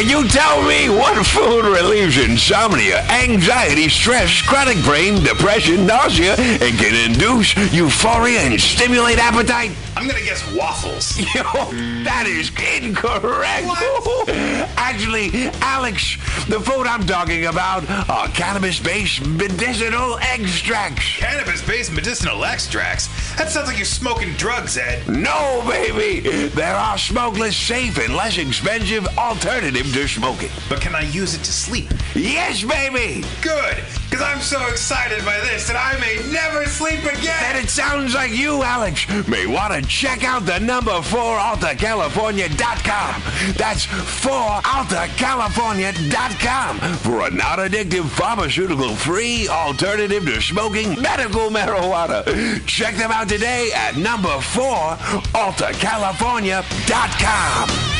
Can you tell me what food relieves insomnia, anxiety, stress, chronic brain, depression, nausea, and can induce euphoria and stimulate appetite? I'm gonna guess waffles. Yo, that is incorrect. Actually, Alex, the food I'm talking about are cannabis-based medicinal extracts. Cannabis-based medicinal extracts? That sounds like you're smoking drugs, Ed. No, baby. There are smokeless, safe, and less expensive alternative to smoking. But can I use it to sleep? Yes, baby. Good, because I'm so excited by this that I may never sleep again. And it sounds like you, Alex, may want to check out the number 4 AltaCalifornia.com. That's 4AltaCalifornia.com for a non-addictive pharmaceutical-free alternative to smoking medical marijuana. Check them out today at number 4 AltaCalifornia.com.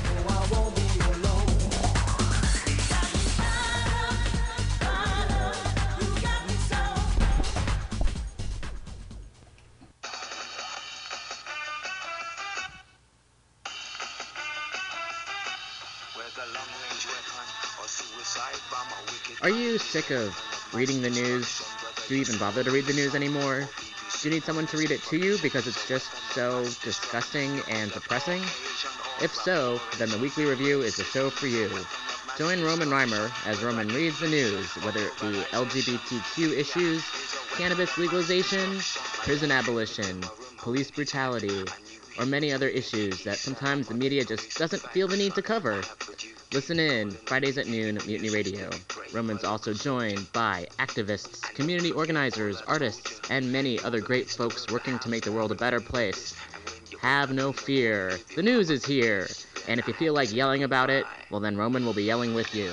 Are you sick of reading the news? Do you even bother to read the news anymore? Do you need someone to read it to you because it's just so disgusting and depressing? If so, then the Weekly Review is the show for you. Join Roman Reimer as Roman reads the news, whether it be LGBTQ issues, cannabis legalization, prison abolition, police brutality, or many other issues that sometimes the media just doesn't feel the need to cover. Listen in Fridays at noon Mutiny Radio. Roman's also joined by activists, community organizers, artists, and many other great folks working to make the world a better place. Have no fear. The news is here. And if you feel like yelling about it, well then Roman will be yelling with you.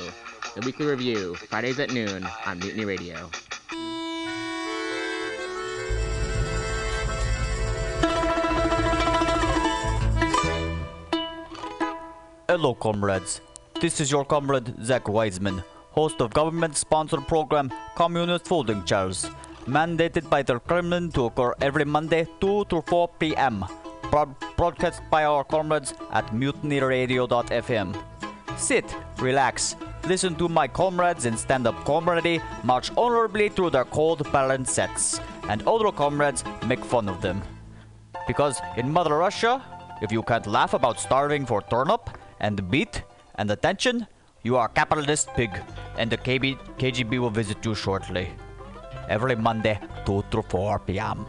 The Weekly Review, Fridays at noon on Mutiny Radio. Hello, comrades. This is your comrade Zach Wiseman, host of government-sponsored program Communist Folding Chairs, mandated by the Kremlin to occur every Monday 2 to 4 p.m. Broad- broadcast by our comrades at mutinyradio.fm. Sit, relax, listen to my comrades in stand-up comedy march honorably through their cold balance sets, and other comrades make fun of them. Because in Mother Russia, if you can't laugh about starving for turnip and beet and attention, you are a capitalist pig, and the KB, KGB will visit you shortly. Every Monday, 2 to 4 p.m.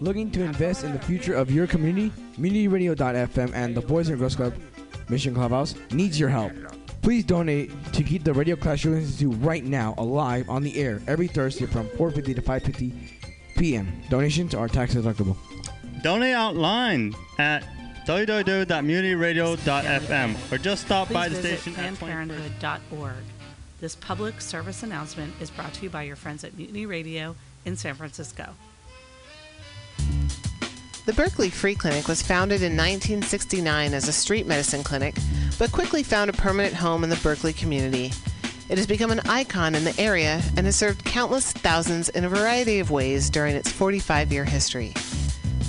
Looking to invest in the future of your community? MutinyRadio.fm and the Boys and Girls Club Mission Clubhouse needs your help. Please donate to keep the Radio Clash you listen right now alive on the air every Thursday from 4:50 to 5:50 p.m. Donations are tax deductible. donate online at www.mutinyradio.fm or just stop Please by the station at 21st. PlannedParenthood.org. This public service announcement is brought to you by your friends at Mutiny Radio in San Francisco. The Berkeley Free Clinic was founded in 1969 as a street medicine clinic, but quickly found a permanent home in the Berkeley community. It has become an icon in the area and has served countless thousands in a variety of ways during its 45 year history.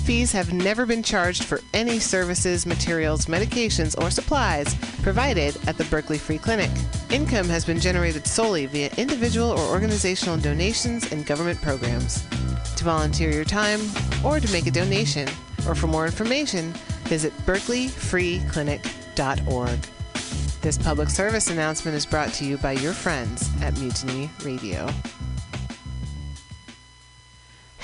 Fees have never been charged for any services, materials, medications, or supplies provided at the Berkeley Free Clinic. Income has been generated solely via individual or organizational donations and government programs. To volunteer your time or to make a donation, or for more information, visit berkeleyfreeclinic.org. This public service announcement is brought to you by your friends at Mutiny Radio.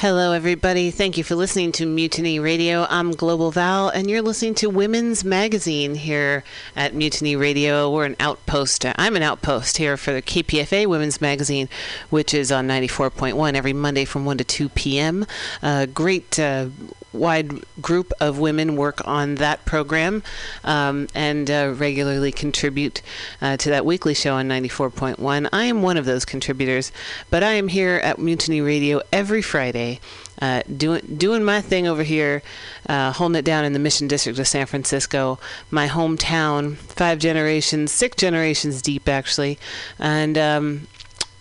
Hello, everybody. Thank you for listening to Mutiny Radio. I'm Global Val, and you're listening to Women's Magazine here at Mutiny Radio. We're an outpost. I'm an outpost here for the KPFA Women's Magazine, which is on 94.1 every Monday from 1 to 2 p.m. A great uh, wide group of women work on that program um, and uh, regularly contribute uh, to that weekly show on 94.1. I am one of those contributors, but I am here at Mutiny Radio every Friday. Uh, doing doing my thing over here, uh, holding it down in the Mission District of San Francisco, my hometown, five generations, six generations deep actually, and um,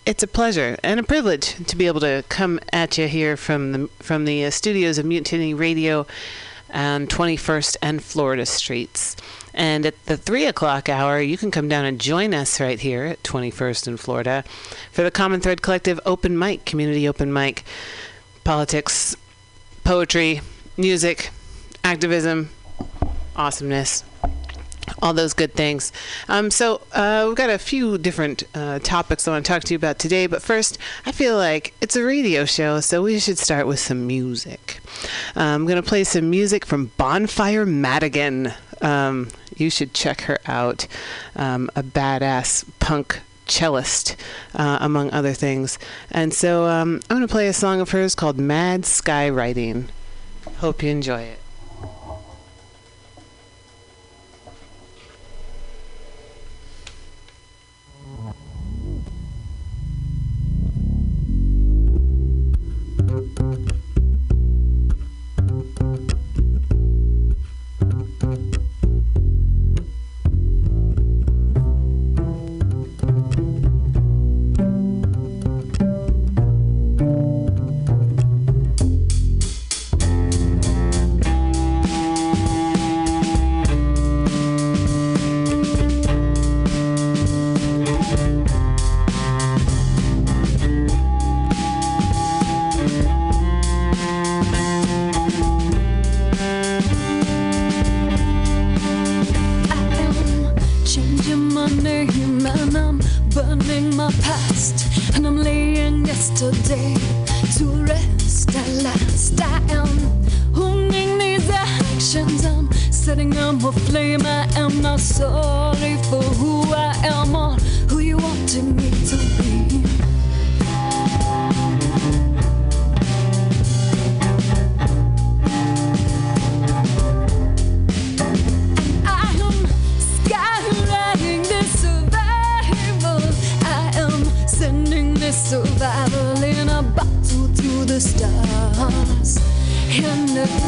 it's a pleasure and a privilege to be able to come at you here from the from the uh, studios of Mutiny Radio on 21st and Florida Streets. And at the 3 o'clock hour, you can come down and join us right here at 21st and Florida for the Common Thread Collective Open Mic, Community Open Mic. Politics, poetry, music, activism, awesomeness all those good things. Um, so uh, we've got a few different uh, topics I want to talk to you about today. But first, I feel like it's a radio show, so we should start with some music. Uh, I'm going to play some music from Bonfire Madigan. Um, you should check her out. Um, a badass punk cellist, uh, among other things. And so um, I'm going to play a song of hers called Mad Skywriting. Hope you enjoy it. Them aflame. I am not sorry for who I am or who you wanted me to be. I am this survival. I am sending this survival in a bottle to the stars. And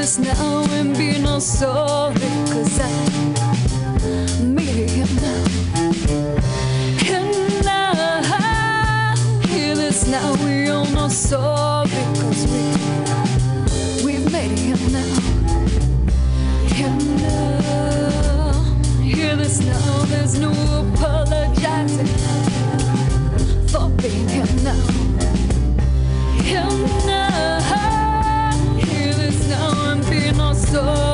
this now and be no sorry, cause I made it now. Now, hear this now, we all know sorry, cause we, we've made it now. And now, hear this now, there's no apologizing for being here now. Hear now, and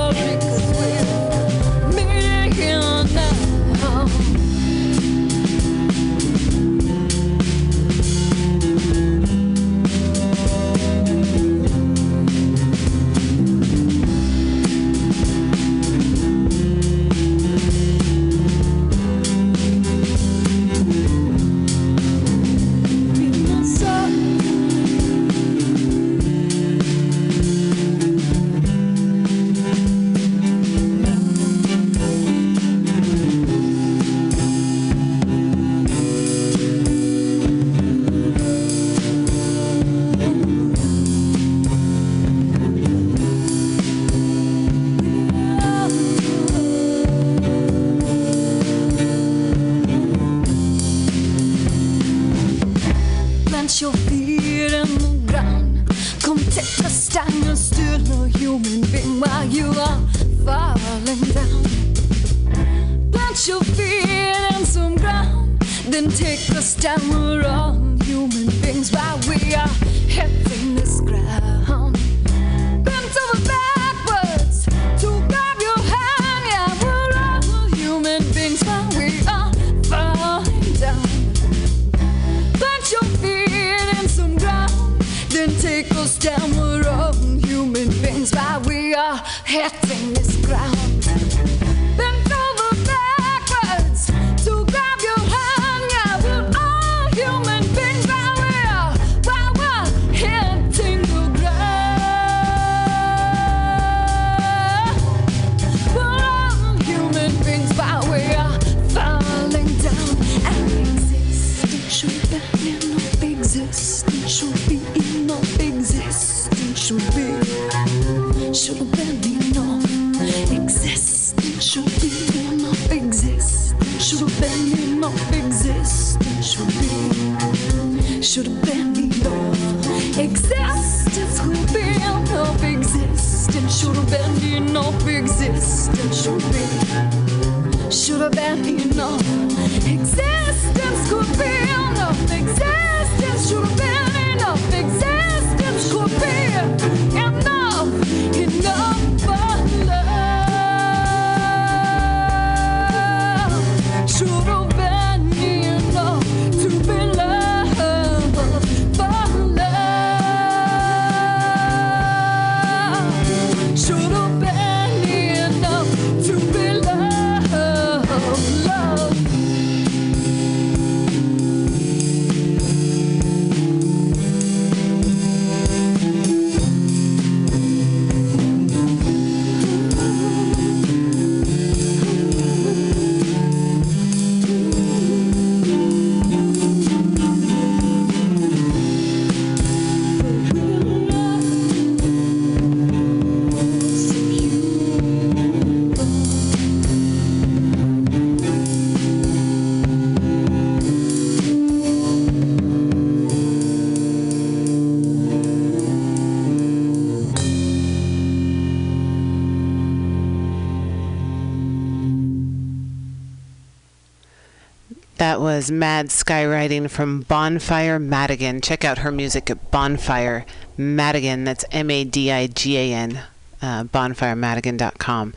was Mad Skywriting from Bonfire Madigan. Check out her music at Bonfire Madigan. That's M A D I G A N. Uh, bonfiremadigan.com.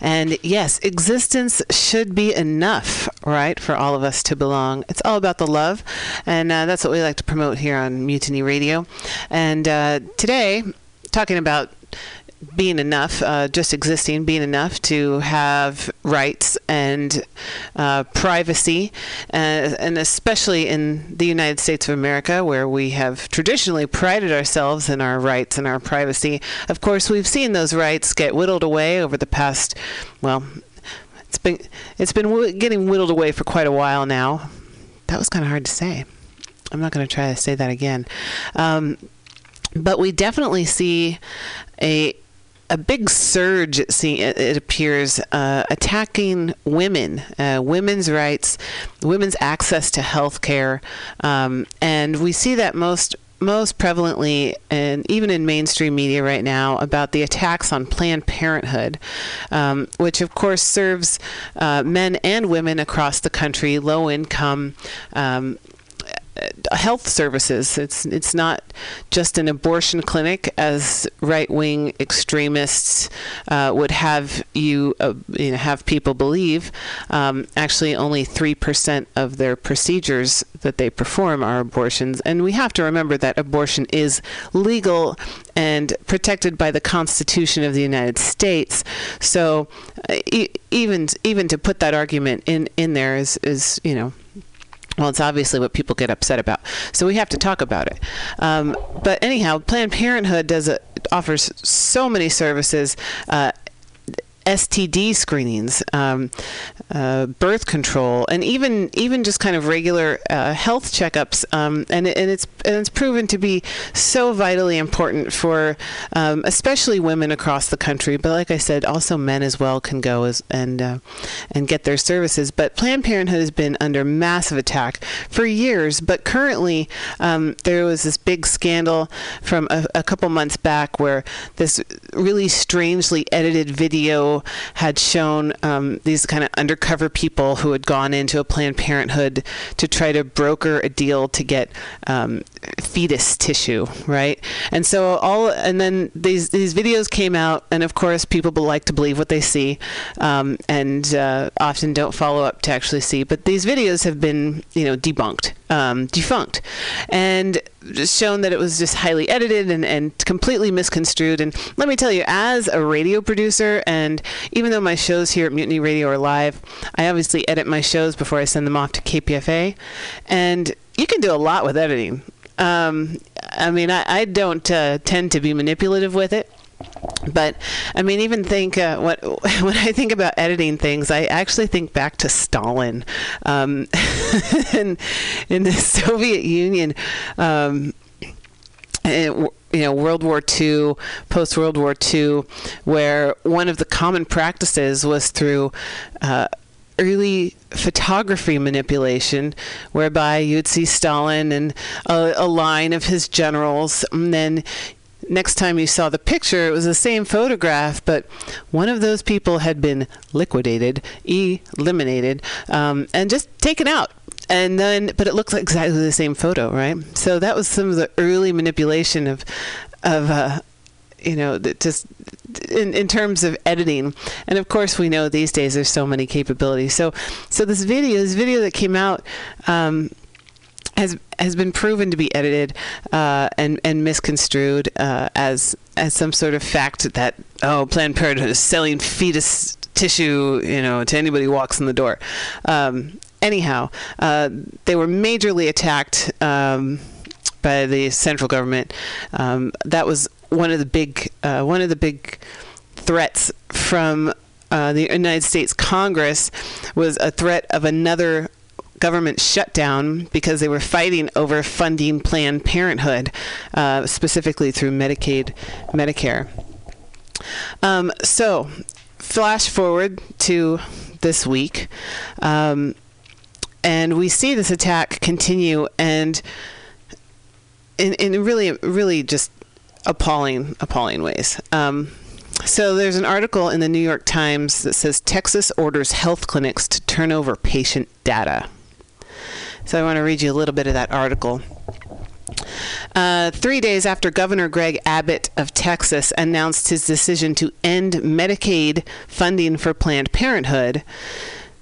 And yes, existence should be enough, right, for all of us to belong. It's all about the love, and uh, that's what we like to promote here on Mutiny Radio. And uh, today, talking about being enough, uh, just existing, being enough to have rights and uh, privacy, uh, and especially in the United States of America, where we have traditionally prided ourselves in our rights and our privacy. Of course, we've seen those rights get whittled away over the past, well, it's been it's been w- getting whittled away for quite a while now. That was kind of hard to say. I'm not going to try to say that again. Um, but we definitely see a a big surge it, see, it appears uh, attacking women uh, women's rights women's access to health care um, and we see that most most prevalently and even in mainstream media right now about the attacks on Planned Parenthood, um, which of course serves uh, men and women across the country, low income. Um, health services. It's it's not just an abortion clinic, as right wing extremists uh, would have you, uh, you know, have people believe. Um, actually, only three percent of their procedures that they perform are abortions, and we have to remember that abortion is legal and protected by the Constitution of the United States. So, uh, e- even even to put that argument in in there is is you know well, it's obviously what people get upset about. So we have to talk about it. Um, but anyhow, Planned Parenthood does a, offers so many services. Uh, STD screenings, um, uh, birth control, and even even just kind of regular uh, health checkups. Um, and, and it's and it's proven to be so vitally important for um, especially women across the country. But like I said, also men as well can go as, and uh, and get their services. But Planned Parenthood has been under massive attack for years. But currently, um, there was this big scandal from a, a couple months back where this really strangely edited video had shown um, these kind of undercover people who had gone into a Planned Parenthood to try to broker a deal to get um, fetus tissue, right? And so all, and then these these videos came out, and of course, people like to believe what they see, um, and uh, often don't follow up to actually see. But these videos have been, you know, debunked, um, defunct, and shown that it was just highly edited and, and completely misconstrued. And let me tell you, as a radio producer, and even though my shows here at Mutiny Radio are live, I obviously edit my shows before I send them off to KPFA, and you can do a lot with editing. Um, I mean, I, I don't uh, tend to be manipulative with it. But I mean, even think uh, what when I think about editing things, I actually think back to Stalin um, in, in the Soviet Union. Um, and, you know, World War II, post World War II, where one of the common practices was through uh, early photography manipulation, whereby you'd see Stalin and a, a line of his generals, and then next time you saw the picture, it was the same photograph, but one of those people had been liquidated, eliminated, um, and just taken out. And then, but it looks like exactly the same photo, right? So that was some of the early manipulation of, of, uh, you know, just in, in terms of editing. And of course, we know these days there's so many capabilities. So, so this video, this video that came out. Um, has has been proven to be edited uh, and and misconstrued uh, as as some sort of fact that oh Planned Parenthood is selling fetus tissue you know to anybody who walks in the door. Um, anyhow, uh, they were majorly attacked um, by the central government. Um, that was one of the big uh, one of the big threats from uh, the United States Congress was a threat of another government shutdown because they were fighting over funding Planned Parenthood, uh, specifically through Medicaid, Medicare. Um, so, flash forward to this week, um, and we see this attack continue, and in, in really, really just appalling, appalling ways. Um, so there's an article in the New York Times that says Texas orders health clinics to turn over patient data. So I want to read you a little bit of that article. Uh, three days after Governor Greg Abbott of Texas announced his decision to end Medicaid funding for Planned Parenthood,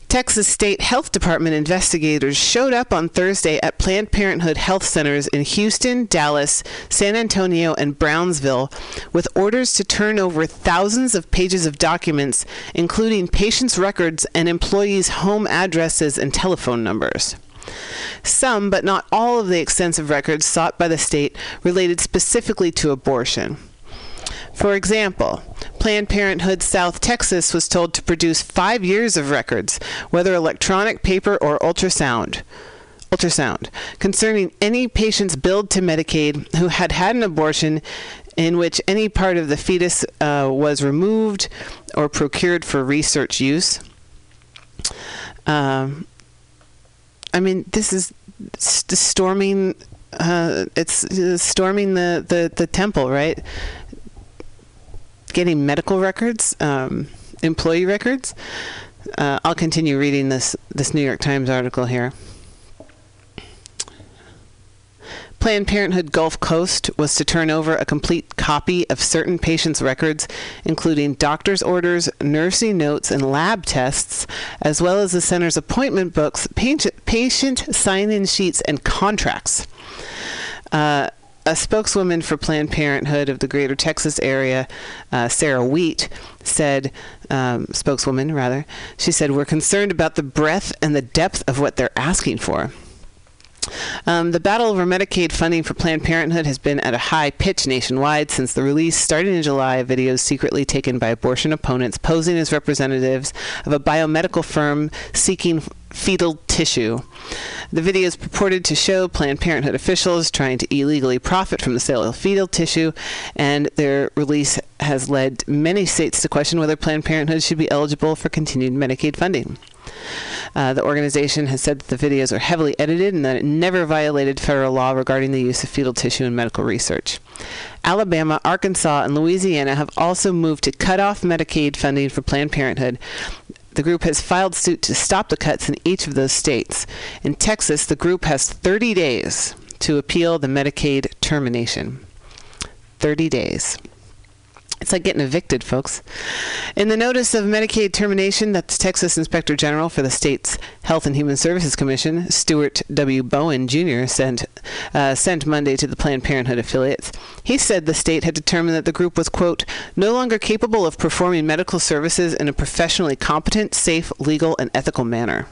Texas State Health Department investigators showed up on Thursday at Planned Parenthood health centers in Houston, Dallas, San Antonio, and Brownsville with orders to turn over thousands of pages of documents, including patients' records and employees' home addresses and telephone numbers. Some, but not all, of the extensive records sought by the state related specifically to abortion. For example, Planned Parenthood South Texas was told to produce five years of records, whether electronic, paper, or ultrasound. Ultrasound concerning any patients billed to Medicaid who had had an abortion in which any part of the fetus uh, was removed or procured for research use. Um, I mean, this is st- storming. Uh, it's uh, storming the, the, the temple, right? Getting medical records, um, employee records. Uh, I'll continue reading this this New York Times article here. Planned Parenthood Gulf Coast was to turn over a complete copy of certain patients' records, including doctor's orders, nursing notes, and lab tests, as well as the center's appointment books, patient sign in sheets, and contracts. Uh, a spokeswoman for Planned Parenthood of the Greater Texas area, uh, Sarah Wheat, said, um, spokeswoman rather, she said, We're concerned about the breadth and the depth of what they're asking for. Um, the battle over Medicaid funding for Planned Parenthood has been at a high pitch nationwide since the release, starting in July, of videos secretly taken by abortion opponents posing as representatives of a biomedical firm seeking fetal tissue. The videos purported to show Planned Parenthood officials trying to illegally profit from the sale of fetal tissue, and their release has led many states to question whether Planned Parenthood should be eligible for continued Medicaid funding. Uh, the organization has said that the videos are heavily edited and that it never violated federal law regarding the use of fetal tissue in medical research. Alabama, Arkansas, and Louisiana have also moved to cut off Medicaid funding for Planned Parenthood. The group has filed suit to stop the cuts in each of those states. In Texas, the group has 30 days to appeal the Medicaid termination. 30 days. It's like getting evicted, folks. In the notice of Medicaid termination that the Texas Inspector General for the state's Health and Human Services Commission, Stuart W. Bowen Jr., sent, uh, sent Monday to the Planned Parenthood affiliates, he said the state had determined that the group was, quote, no longer capable of performing medical services in a professionally competent, safe, legal, and ethical manner.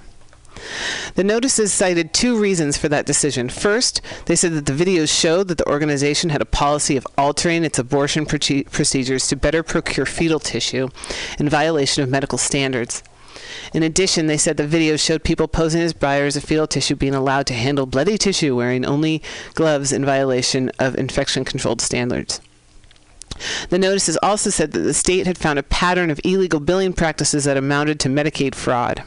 The notices cited two reasons for that decision. First, they said that the videos showed that the organization had a policy of altering its abortion proce- procedures to better procure fetal tissue in violation of medical standards. In addition, they said the videos showed people posing as buyers of fetal tissue being allowed to handle bloody tissue wearing only gloves in violation of infection controlled standards. The notices also said that the state had found a pattern of illegal billing practices that amounted to Medicaid fraud.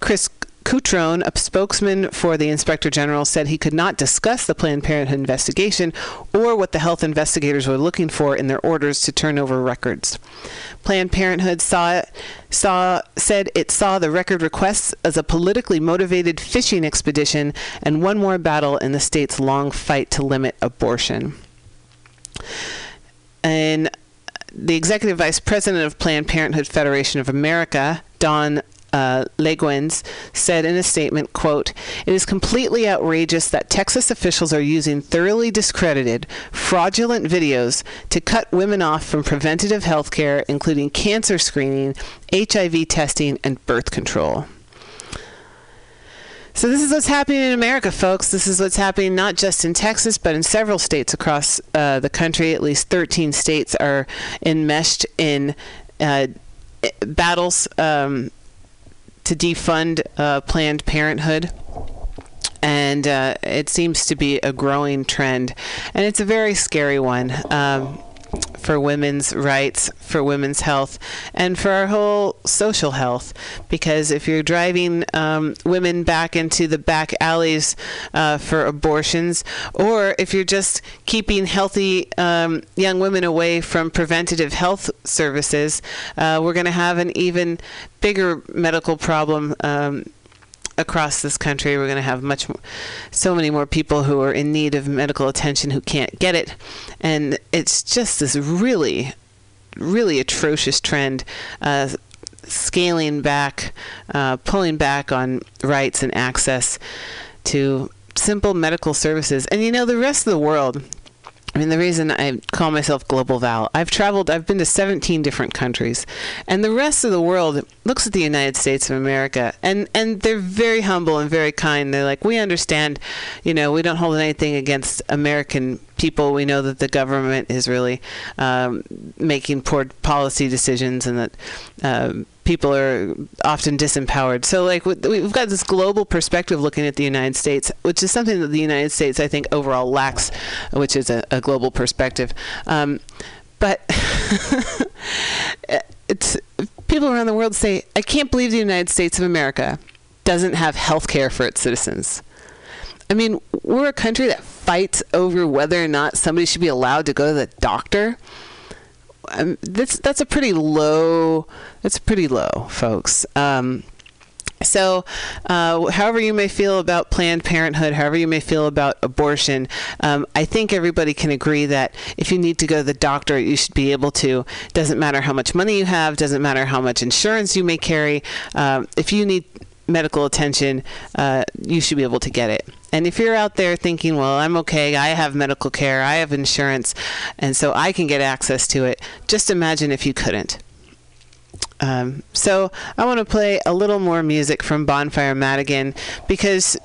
Chris Cutrone, a spokesman for the Inspector General, said he could not discuss the Planned Parenthood investigation or what the health investigators were looking for in their orders to turn over records. Planned Parenthood saw saw said it saw the record requests as a politically motivated fishing expedition and one more battle in the state's long fight to limit abortion. And the executive vice president of Planned Parenthood Federation of America, Dawn uh, Laguens said in a statement, quote, It is completely outrageous that Texas officials are using thoroughly discredited, fraudulent videos to cut women off from preventative health care, including cancer screening, HIV testing, and birth control. So this is what's happening in America, folks. This is what's happening not just in Texas, but in several states across uh, the country. At least 13 states are enmeshed in uh, battles um, to defund uh, Planned Parenthood. And uh, it seems to be a growing trend. And it's a very scary one um, for women's rights, for women's health, and for our whole social health. Because if you're driving um, women back into the back alleys uh, for abortions, or if you're just keeping healthy um, young women away from preventative health services, uh, we're going to have an even bigger medical problem. Um, across this country, we're going to have much, more, so many more people who are in need of medical attention who can't get it, and it's just this really, really atrocious trend. Uh, scaling back, uh, pulling back on rights and access to simple medical services. And you know, the rest of the world, I mean, the reason I call myself Global Val, I've traveled, I've been to 17 different countries, and the rest of the world looks at the United States of America, and, and they're very humble and very kind. They're like, we understand, you know, we don't hold anything against American people. We know that the government is really um, making poor policy decisions and that. Um, people are often disempowered. So, like, we've got this global perspective looking at the United States, which is something that the United States, I think, overall lacks, which is a, a global perspective. Um, but it's people around the world say, I can't believe the United States of America doesn't have health care for its citizens. I mean, we're a country that fights over whether or not somebody should be allowed to go to the doctor um, that's that's a pretty low. That's pretty low, folks. Um, so, uh, however you may feel about Planned Parenthood, however you may feel about abortion, um, I think everybody can agree that if you need to go to the doctor, you should be able to. Doesn't matter how much money you have, doesn't matter how much insurance you may carry. Um, if you need medical attention, uh, you should be able to get it. And if you're out there thinking, well, I'm okay, I have medical care, I have insurance, and so I can get access to it, just imagine if you couldn't. Um, so I want to play a little more music from Bonfire Madigan because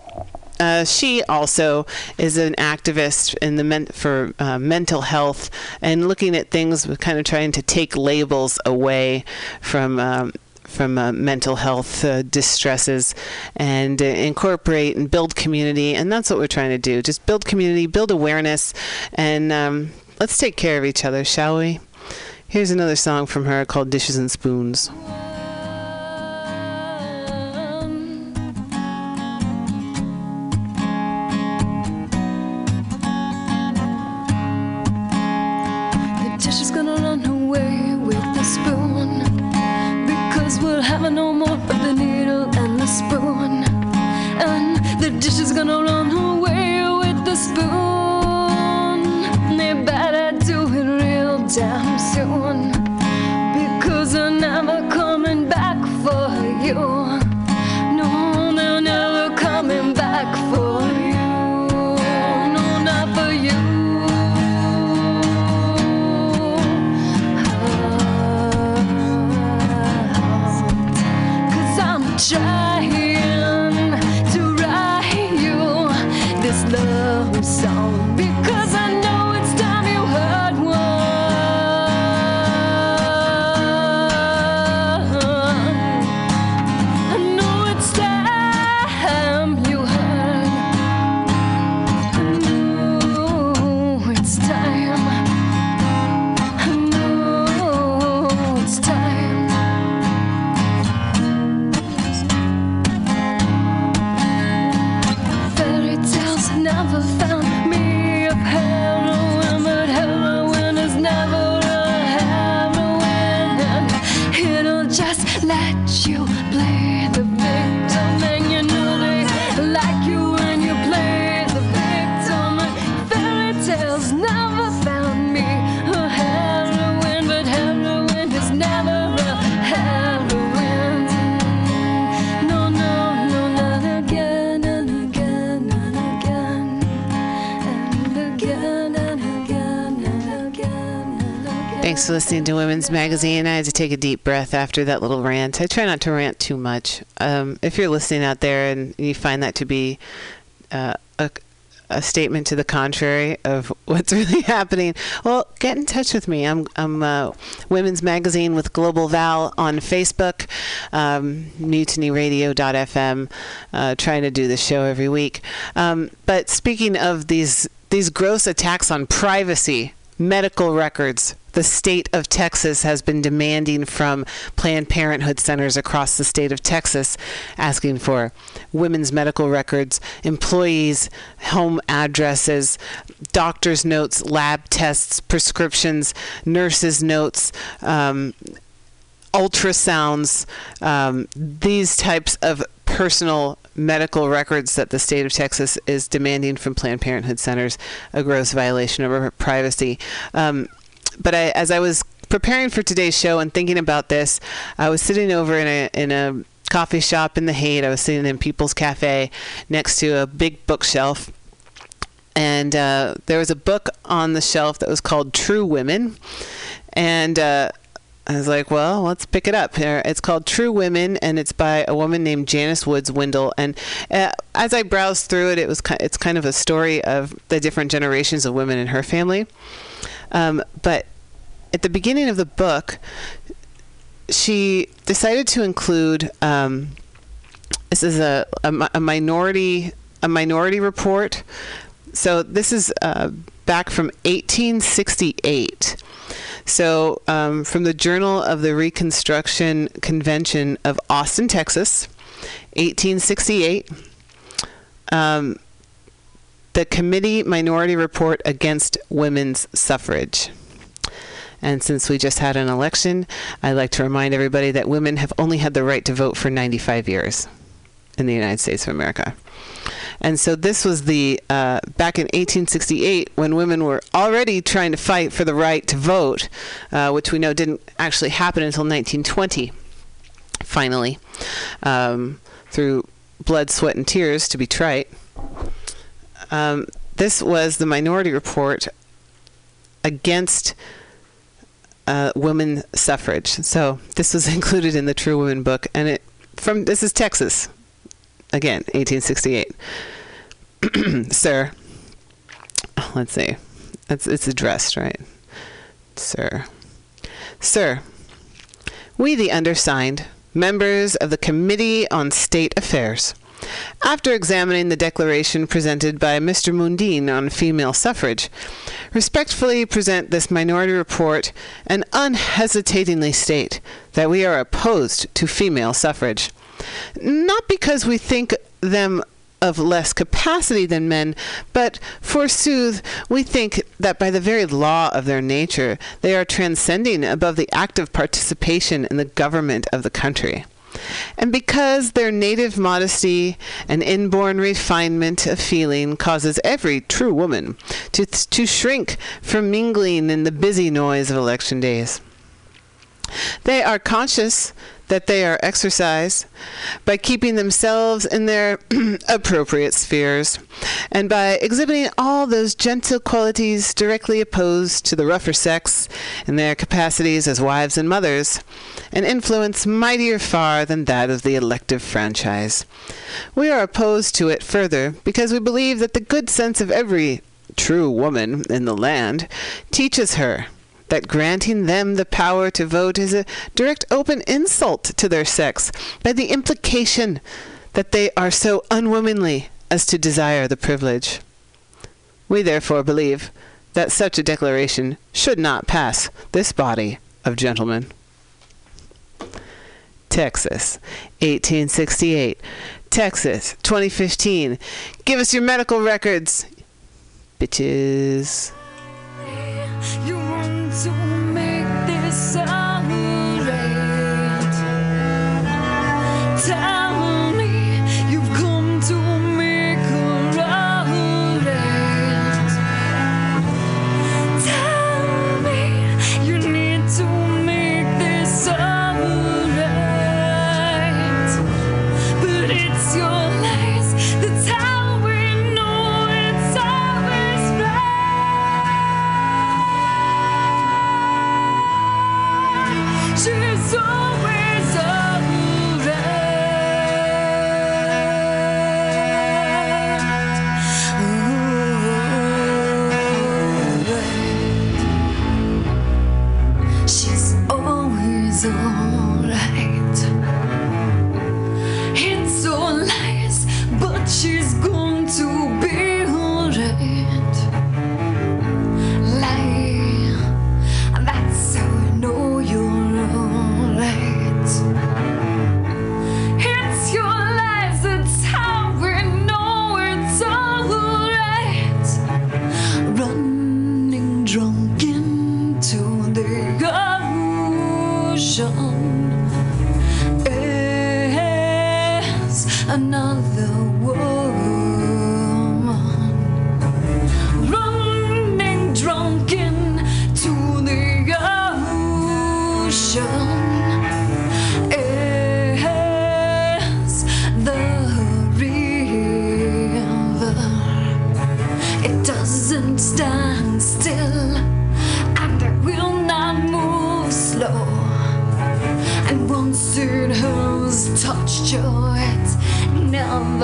uh, she also is an activist in the men- for uh, mental health and looking at things, kind of trying to take labels away from um, from uh, mental health uh, distresses and uh, incorporate and build community. And that's what we're trying to do just build community, build awareness, and um, let's take care of each other, shall we? Here's another song from her called Dishes and Spoons. Damn soon. Because I'm never coming back for you. Listening to Women's Magazine. I had to take a deep breath after that little rant. I try not to rant too much. Um, if you're listening out there and you find that to be uh, a, a statement to the contrary of what's really happening, well, get in touch with me. I'm, I'm uh, Women's Magazine with Global Val on Facebook, um, mutinyradio.fm, uh, trying to do the show every week. Um, but speaking of these these gross attacks on privacy, medical records. The state of Texas has been demanding from Planned Parenthood centers across the state of Texas, asking for women's medical records, employees' home addresses, doctor's notes, lab tests, prescriptions, nurses' notes, um, ultrasounds, um, these types of personal medical records that the state of Texas is demanding from Planned Parenthood centers, a gross violation of privacy. Um, but I, as I was preparing for today's show and thinking about this, I was sitting over in a in a coffee shop in the Haight. I was sitting in People's Cafe next to a big bookshelf. And uh, there was a book on the shelf that was called True Women. And uh, I was like, well, let's pick it up. Uh, It's called True Women, and it's by a woman named Janice Woods Windle. And uh, as I browsed through it, it was it's kind of a story of the different generations of women in her family. Um, but at the beginning of the book, she decided to include um, this is a, a, a minority a minority report. So this is uh, back from 1868. So, um, from the Journal of the Reconstruction Convention of Austin, Texas, 1868, um, the Committee Minority Report Against Women's Suffrage. And since we just had an election, I'd like to remind everybody that women have only had the right to vote for 95 years in the United States of America. And so this was the uh, back in 1868 when women were already trying to fight for the right to vote, uh, which we know didn't actually happen until 1920. Finally, um, through blood, sweat, and tears, to be trite. Um, this was the Minority Report against uh, women suffrage. So this was included in the True Women book, and it from this is Texas, again, 1868. Sir, let's see, it's it's addressed right, Sir, Sir. We, the undersigned, members of the Committee on State Affairs, after examining the declaration presented by Mr. Mundine on female suffrage, respectfully present this minority report and unhesitatingly state that we are opposed to female suffrage. Not because we think them of less capacity than men, but forsooth, we think that by the very law of their nature, they are transcending above the active participation in the government of the country. And because their native modesty and inborn refinement of feeling causes every true woman to, to shrink from mingling in the busy noise of election days. They are conscious that they are exercised by keeping themselves in their appropriate spheres and by exhibiting all those gentle qualities directly opposed to the rougher sex in their capacities as wives and mothers, an influence mightier far than that of the elective franchise. We are opposed to it further because we believe that the good sense of every true woman in the land teaches her that granting them the power to vote is a direct open insult to their sex by the implication that they are so unwomanly as to desire the privilege. We therefore believe that such a declaration should not pass this body of gentlemen. Texas, 1868. Texas, 2015. Give us your medical records, bitches. You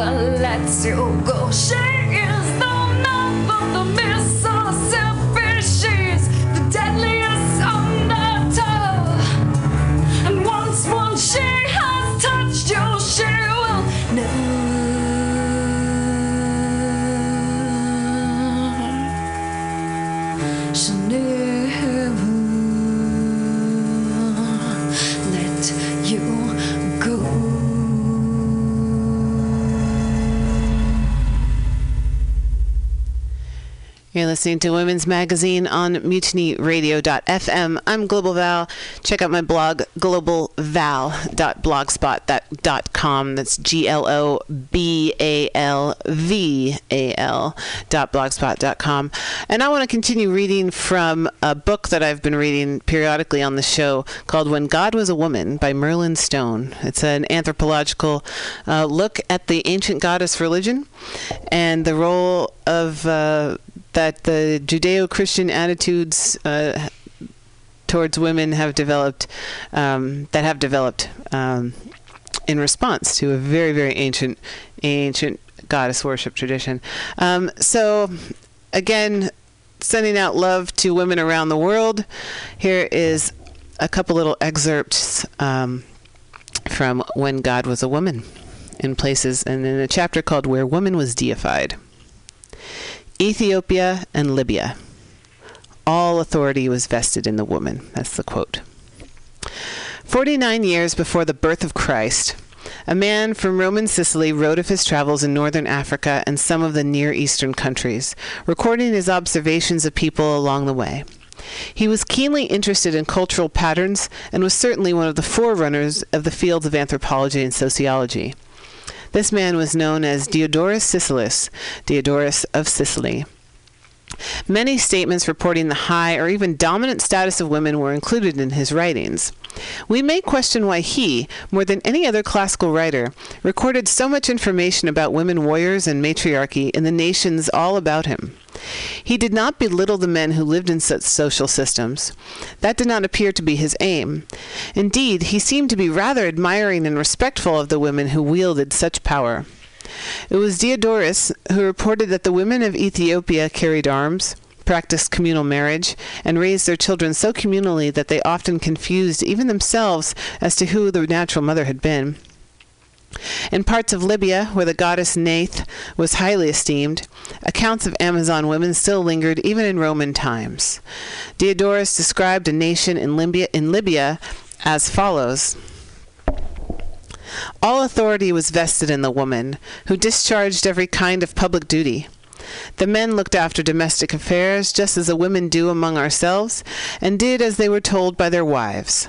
never lets you go. She is the of the Mississippi. Listening to Women's Magazine on mutinyradio.fm. I'm Global Val. Check out my blog, globalval.blogspot.com. That's G L O B A L V A L dot blogspot.com. And I want to continue reading from a book that I've been reading periodically on the show called When God Was a Woman by Merlin Stone. It's an anthropological uh, look at the ancient goddess religion and the role of uh, that the Judeo-Christian attitudes uh, towards women have developed, um, that have developed um, in response to a very, very ancient, ancient goddess worship tradition. Um, so, again, sending out love to women around the world. Here is a couple little excerpts um, from When God Was a Woman in places, and in a chapter called Where Woman Was Deified. Ethiopia and Libya. All authority was vested in the woman. That's the quote. 49 years before the birth of Christ, a man from Roman Sicily wrote of his travels in northern Africa and some of the Near Eastern countries, recording his observations of people along the way. He was keenly interested in cultural patterns and was certainly one of the forerunners of the fields of anthropology and sociology. This man was known as Diodorus Siculus, Diodorus of Sicily. Many statements reporting the high or even dominant status of women were included in his writings. We may question why he, more than any other classical writer, recorded so much information about women warriors and matriarchy in the nations all about him. He did not belittle the men who lived in such social systems. That did not appear to be his aim. Indeed, he seemed to be rather admiring and respectful of the women who wielded such power. It was Diodorus who reported that the women of Ethiopia carried arms, practiced communal marriage, and raised their children so communally that they often confused even themselves as to who the natural mother had been. In parts of Libya, where the goddess Neith was highly esteemed, accounts of Amazon women still lingered even in Roman times. Diodorus described a nation in Libya, in Libya as follows. All authority was vested in the woman, who discharged every kind of public duty. The men looked after domestic affairs just as the women do among ourselves, and did as they were told by their wives.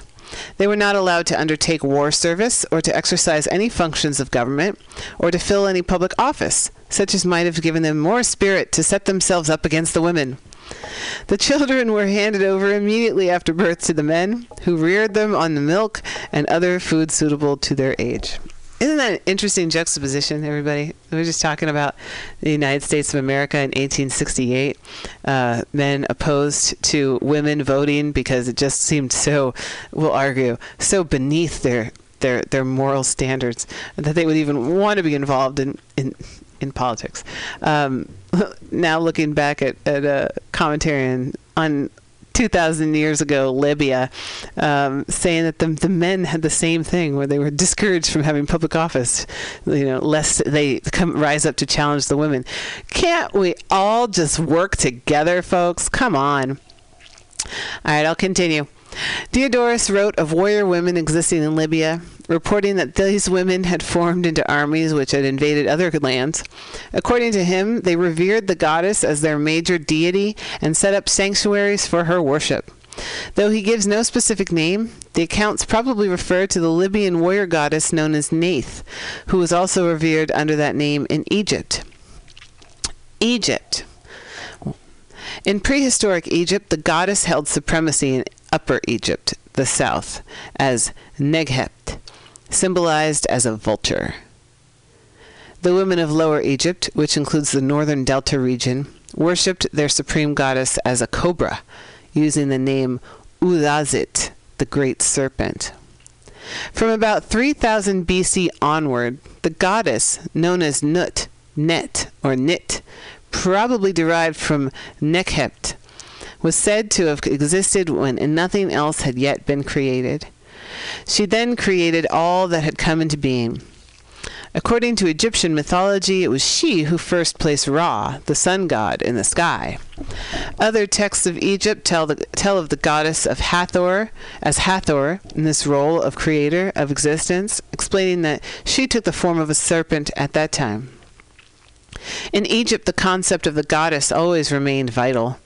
They were not allowed to undertake war service, or to exercise any functions of government, or to fill any public office, such as might have given them more spirit to set themselves up against the women. The children were handed over immediately after birth to the men, who reared them on the milk and other food suitable to their age. Isn't that an interesting juxtaposition, everybody? We were just talking about the United States of America in 1868. Uh, men opposed to women voting because it just seemed so, we'll argue, so beneath their their their moral standards that they would even want to be involved in in, in politics. Um, now looking back at, at a commentary on, on 2,000 years ago, Libya, um, saying that the, the men had the same thing, where they were discouraged from having public office, you know, lest they come rise up to challenge the women. Can't we all just work together, folks? Come on. All right, I'll continue. Diodorus wrote of warrior women existing in Libya, reporting that these women had formed into armies which had invaded other lands. According to him, they revered the goddess as their major deity and set up sanctuaries for her worship. Though he gives no specific name, the accounts probably refer to the Libyan warrior goddess known as Neith, who was also revered under that name in Egypt. Egypt. In prehistoric Egypt, the goddess held supremacy in Upper Egypt, the south, as Nekhept, symbolized as a vulture. The women of Lower Egypt, which includes the northern delta region, worshipped their supreme goddess as a cobra, using the name Uazit, the great serpent. From about 3000 BC onward, the goddess, known as Nut, Net, or Nit, probably derived from Nekhept, was said to have existed when nothing else had yet been created. She then created all that had come into being. According to Egyptian mythology, it was she who first placed Ra, the sun god, in the sky. Other texts of Egypt tell, the, tell of the goddess of Hathor as Hathor in this role of creator of existence, explaining that she took the form of a serpent at that time. In Egypt, the concept of the goddess always remained vital.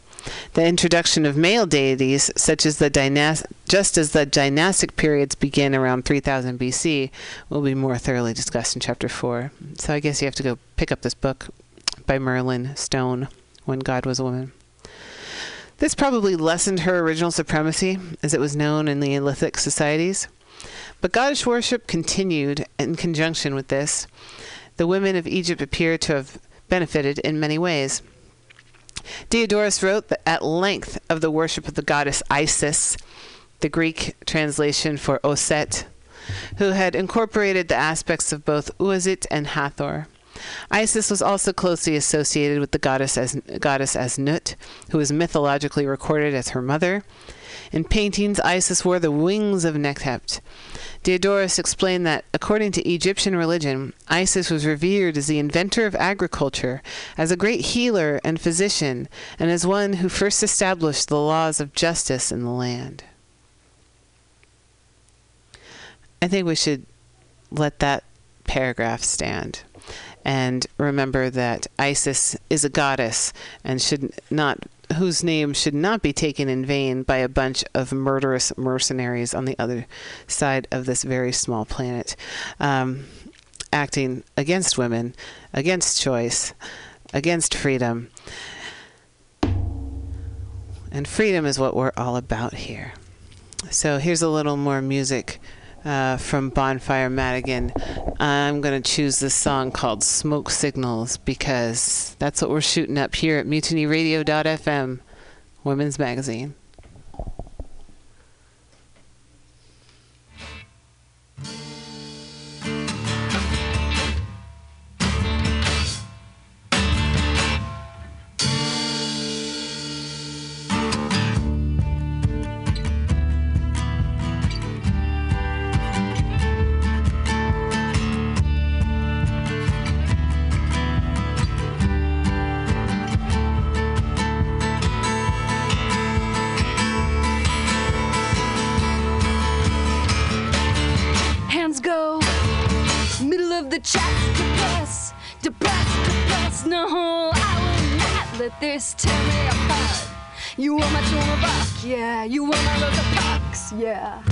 The introduction of male deities, such as the dynas- just as the dynastic periods begin around 3000 BC, will be more thoroughly discussed in chapter 4. So I guess you have to go pick up this book by Merlin Stone, When God Was a Woman. This probably lessened her original supremacy, as it was known in the Neolithic societies. But goddess worship continued in conjunction with this. The women of Egypt appear to have benefited in many ways. Diodorus wrote at length of the worship of the goddess Isis, the Greek translation for Oset, who had incorporated the aspects of both Uazit and Hathor. Isis was also closely associated with the goddess as, goddess as Nut, who is mythologically recorded as her mother. In paintings, Isis wore the wings of Nekhept. Diodorus explained that, according to Egyptian religion, Isis was revered as the inventor of agriculture, as a great healer and physician, and as one who first established the laws of justice in the land. I think we should let that paragraph stand and remember that Isis is a goddess and should not whose name should not be taken in vain by a bunch of murderous mercenaries on the other side of this very small planet, um, acting against women, against choice, against freedom. And freedom is what we're all about here. So here's a little more music uh, from Bonfire Madigan. I'm going to choose this song called Smoke Signals because that's what we're shooting up here at mutinyradio.fm, Women's Magazine. You wanna look the box, yeah.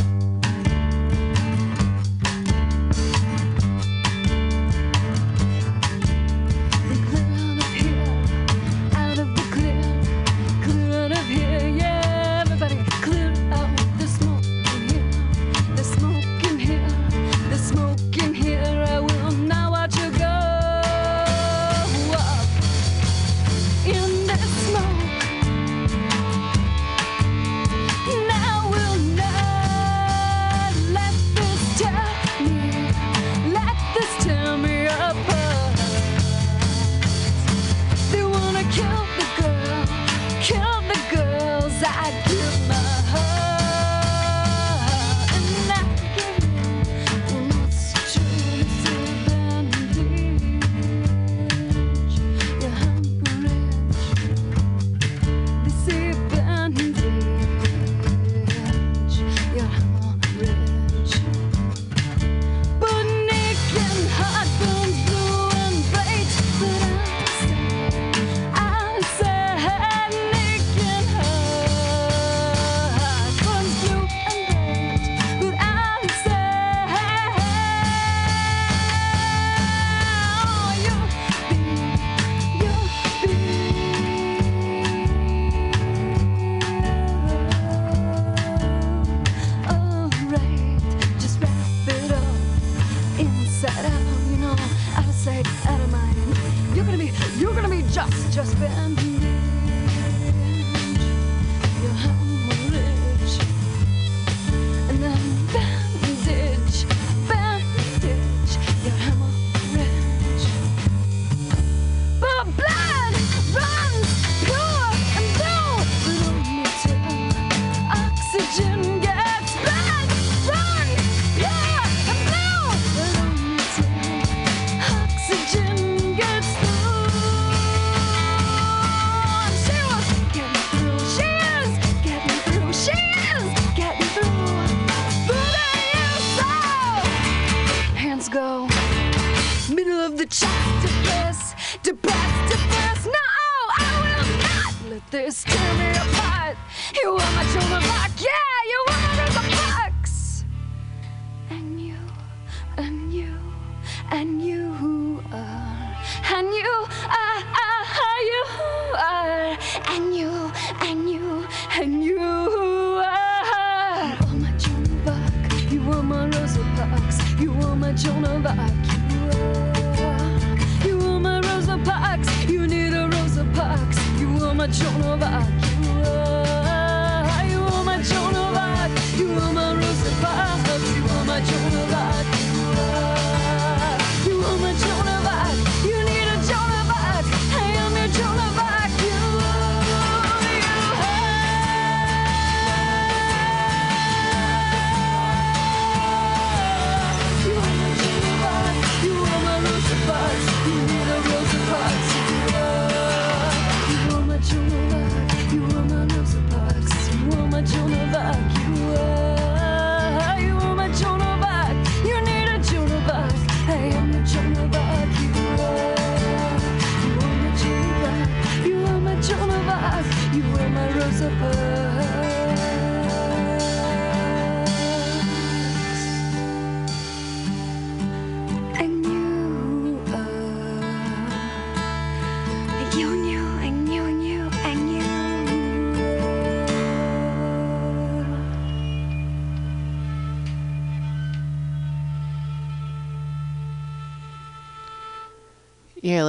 ma giorno va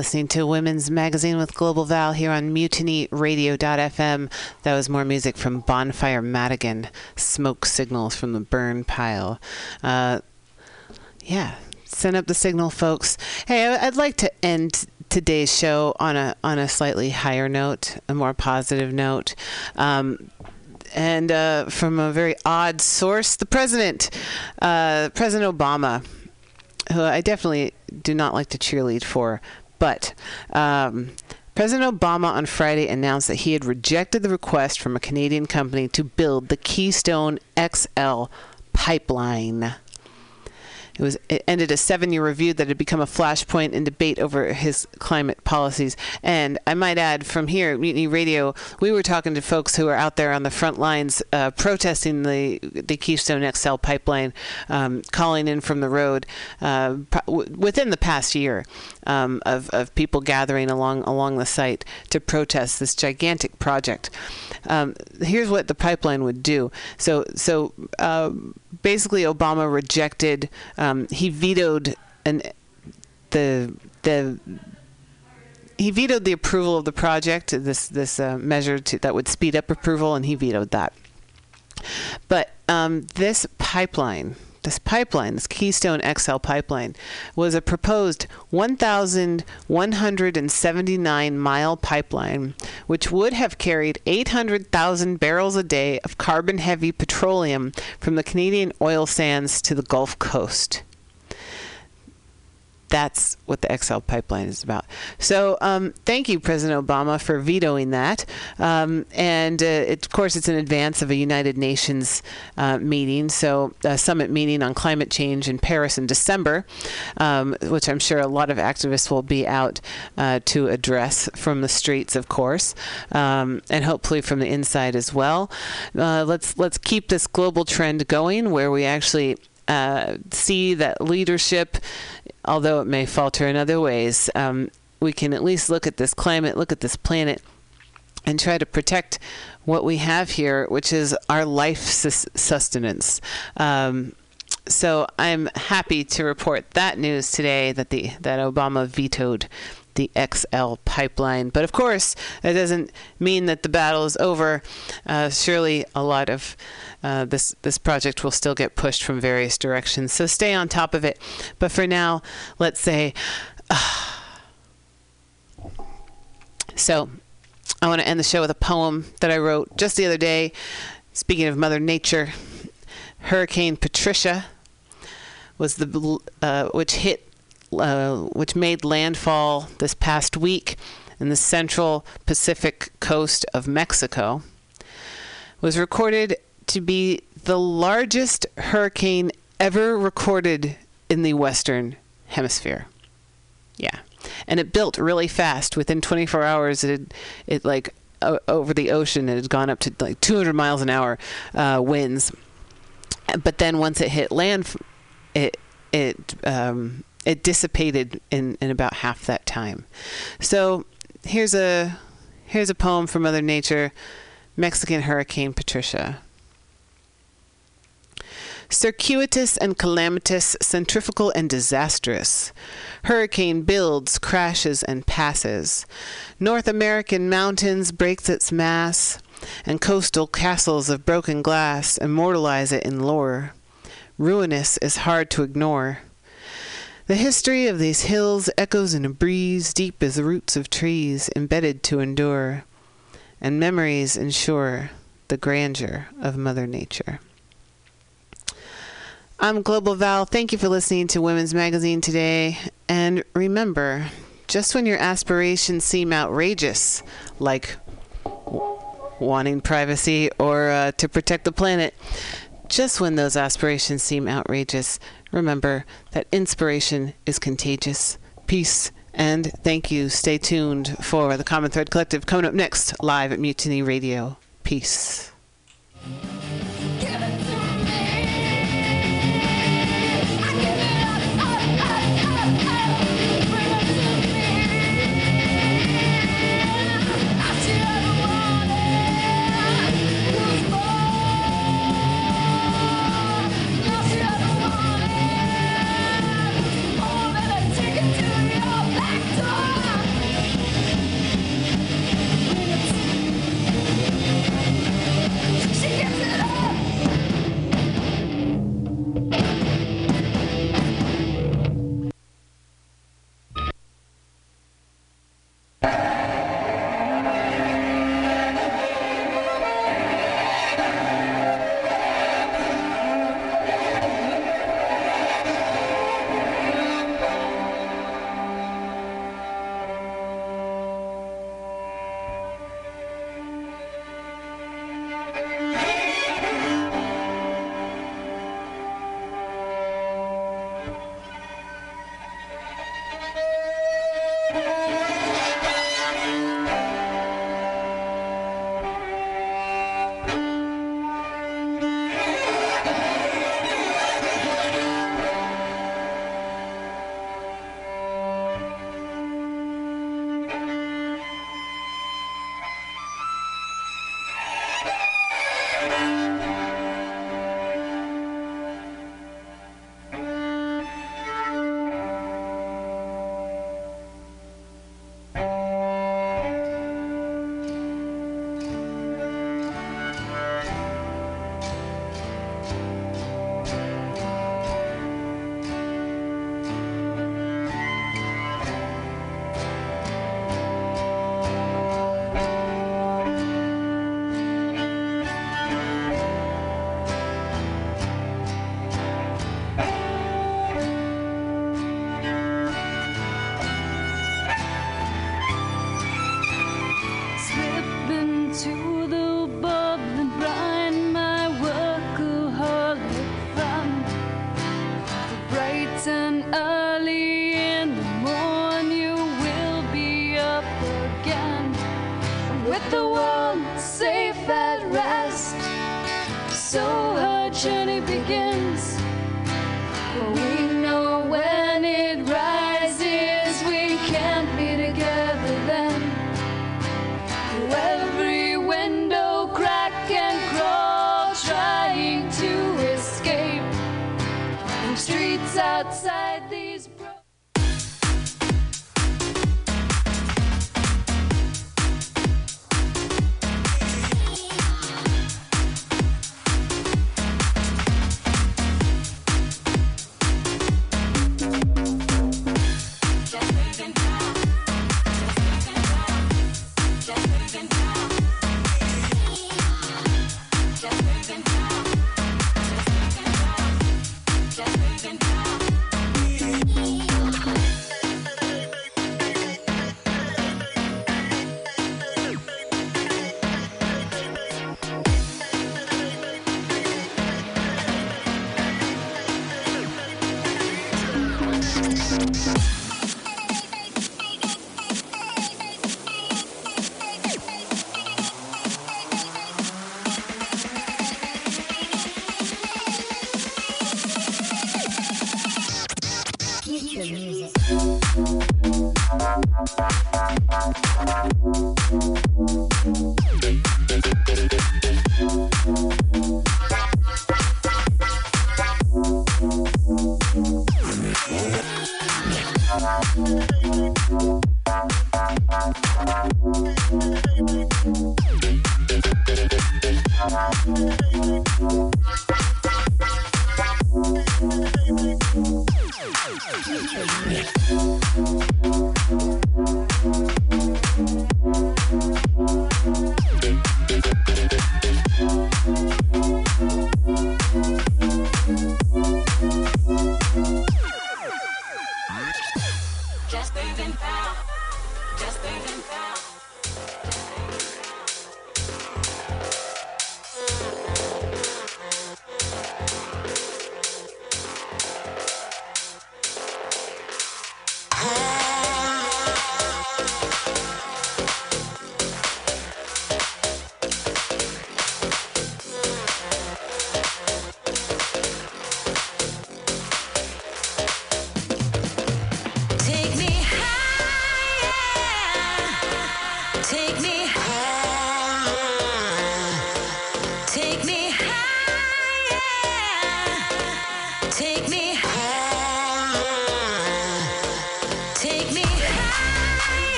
listening to Women's Magazine with Global Val here on MutinyRadio.fm. That was more music from Bonfire Madigan, Smoke Signals from the Burn Pile. Uh, yeah, send up the signal, folks. Hey, I'd like to end today's show on a on a slightly higher note, a more positive note. Um, and uh, from a very odd source, the president, uh, President Obama, who I definitely do not like to cheerlead for, but um, President Obama on Friday announced that he had rejected the request from a Canadian company to build the Keystone XL pipeline. It was it ended a seven-year review that had become a flashpoint in debate over his climate policies. And I might add, from here at Mutiny Radio, we were talking to folks who are out there on the front lines uh, protesting the the Keystone XL pipeline, um, calling in from the road uh, within the past year um, of of people gathering along along the site to protest this gigantic project. Um, here's what the pipeline would do. So so. Uh, basically Obama rejected. Um, he vetoed an the the he vetoed the approval of the project. This this uh, measure to, that would speed up approval, and he vetoed that. But um, this pipeline, this pipeline, this Keystone XL pipeline, was a proposed 1,179 mile pipeline, which would have carried 800,000 barrels a day of carbon heavy petroleum from the Canadian oil sands to the Gulf Coast that's what the XL pipeline is about. So, um, thank you, President Obama, for vetoing that. Um, and uh, it, of course, it's in advance of a United Nations uh, meeting, so a summit meeting on climate change in Paris in December, um, which I'm sure a lot of activists will be out uh, to address from the streets, of course, um, and hopefully from the inside as well. Uh, let's let's keep this global trend going, where we actually uh, see that leadership, although it may falter in other ways, um, we can at least look at this climate, look at this planet, and try to protect what we have here, which is our life sus- sustenance. Um, so I'm happy to report that news today that the that Obama vetoed the XL pipeline. But of course, that doesn't mean that the battle is over. Uh, surely, a lot of uh, this this project will still get pushed from various directions. So stay on top of it. But for now, let's say. so, I want to end the show with a poem that I wrote just the other day. Speaking of Mother Nature, Hurricane Patricia was the uh, which hit uh, which made landfall this past week in the central Pacific coast of Mexico, was recorded to be the largest hurricane ever recorded in the Western Hemisphere. Yeah. And it built really fast. Within 24 hours, it, it like over the ocean, it had gone up to like 200 miles an hour uh, winds. But then once it hit land, it it um, it dissipated in, in about half that time. So here's a here's a poem from Mother Nature, Mexican Hurricane Patricia. Circuitous and calamitous, centrifugal and disastrous. Hurricane builds, crashes, and passes. North American mountains breaks its mass, and coastal castles of broken glass immortalize it in lore. Ruinous is hard to ignore. The history of these hills echoes in a breeze deep as the roots of trees embedded to endure, and memories ensure the grandeur of Mother Nature. I'm Global Val. Thank you for listening to Women's Magazine today. And remember, just when your aspirations seem outrageous, like w- wanting privacy or uh, to protect the planet, just when those aspirations seem outrageous, remember that inspiration is contagious. Peace and thank you. Stay tuned for the Common Thread Collective coming up next live at Mutiny Radio. Peace.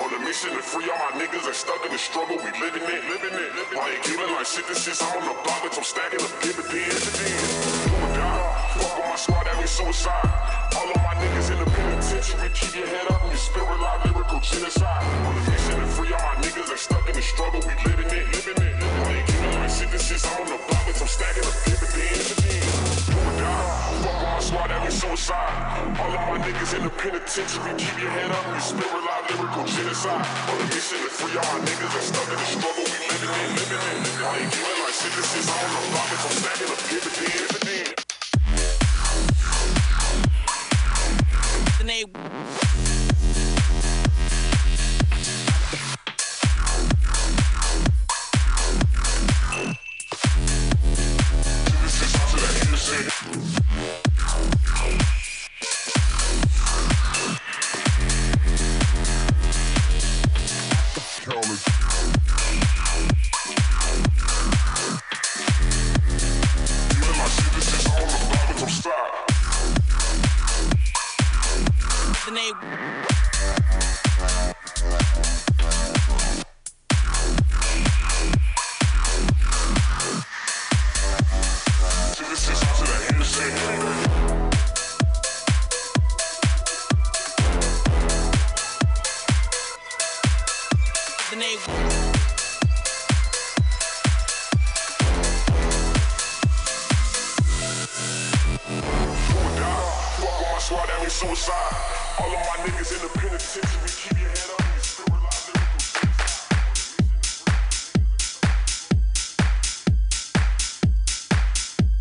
On a mission to free all my niggas that stuck in the struggle, we living it, living it. I ain't killing like synthesis, I'm on the block, bitch, I'm stacking up dividends. Do or die. Fuck with my squad, that means suicide. All of my niggas in the penitentiary, keep your head up and your spirit alive, lyrical genocide. On a mission to free all my niggas that stuck in the struggle, we living it, living it. I ain't killing like synthesis, I'm on the block, bitch, I'm stacking up dividends. Do or die. Fuck squad, means suicide. All of my niggas in the penitentiary, keep your head up, your spirit alive, lyrical genocide. On a mission to free all my niggas that stuck in the struggle, we living it, living it. I ain't killing like I'm the stacking up. Fuck with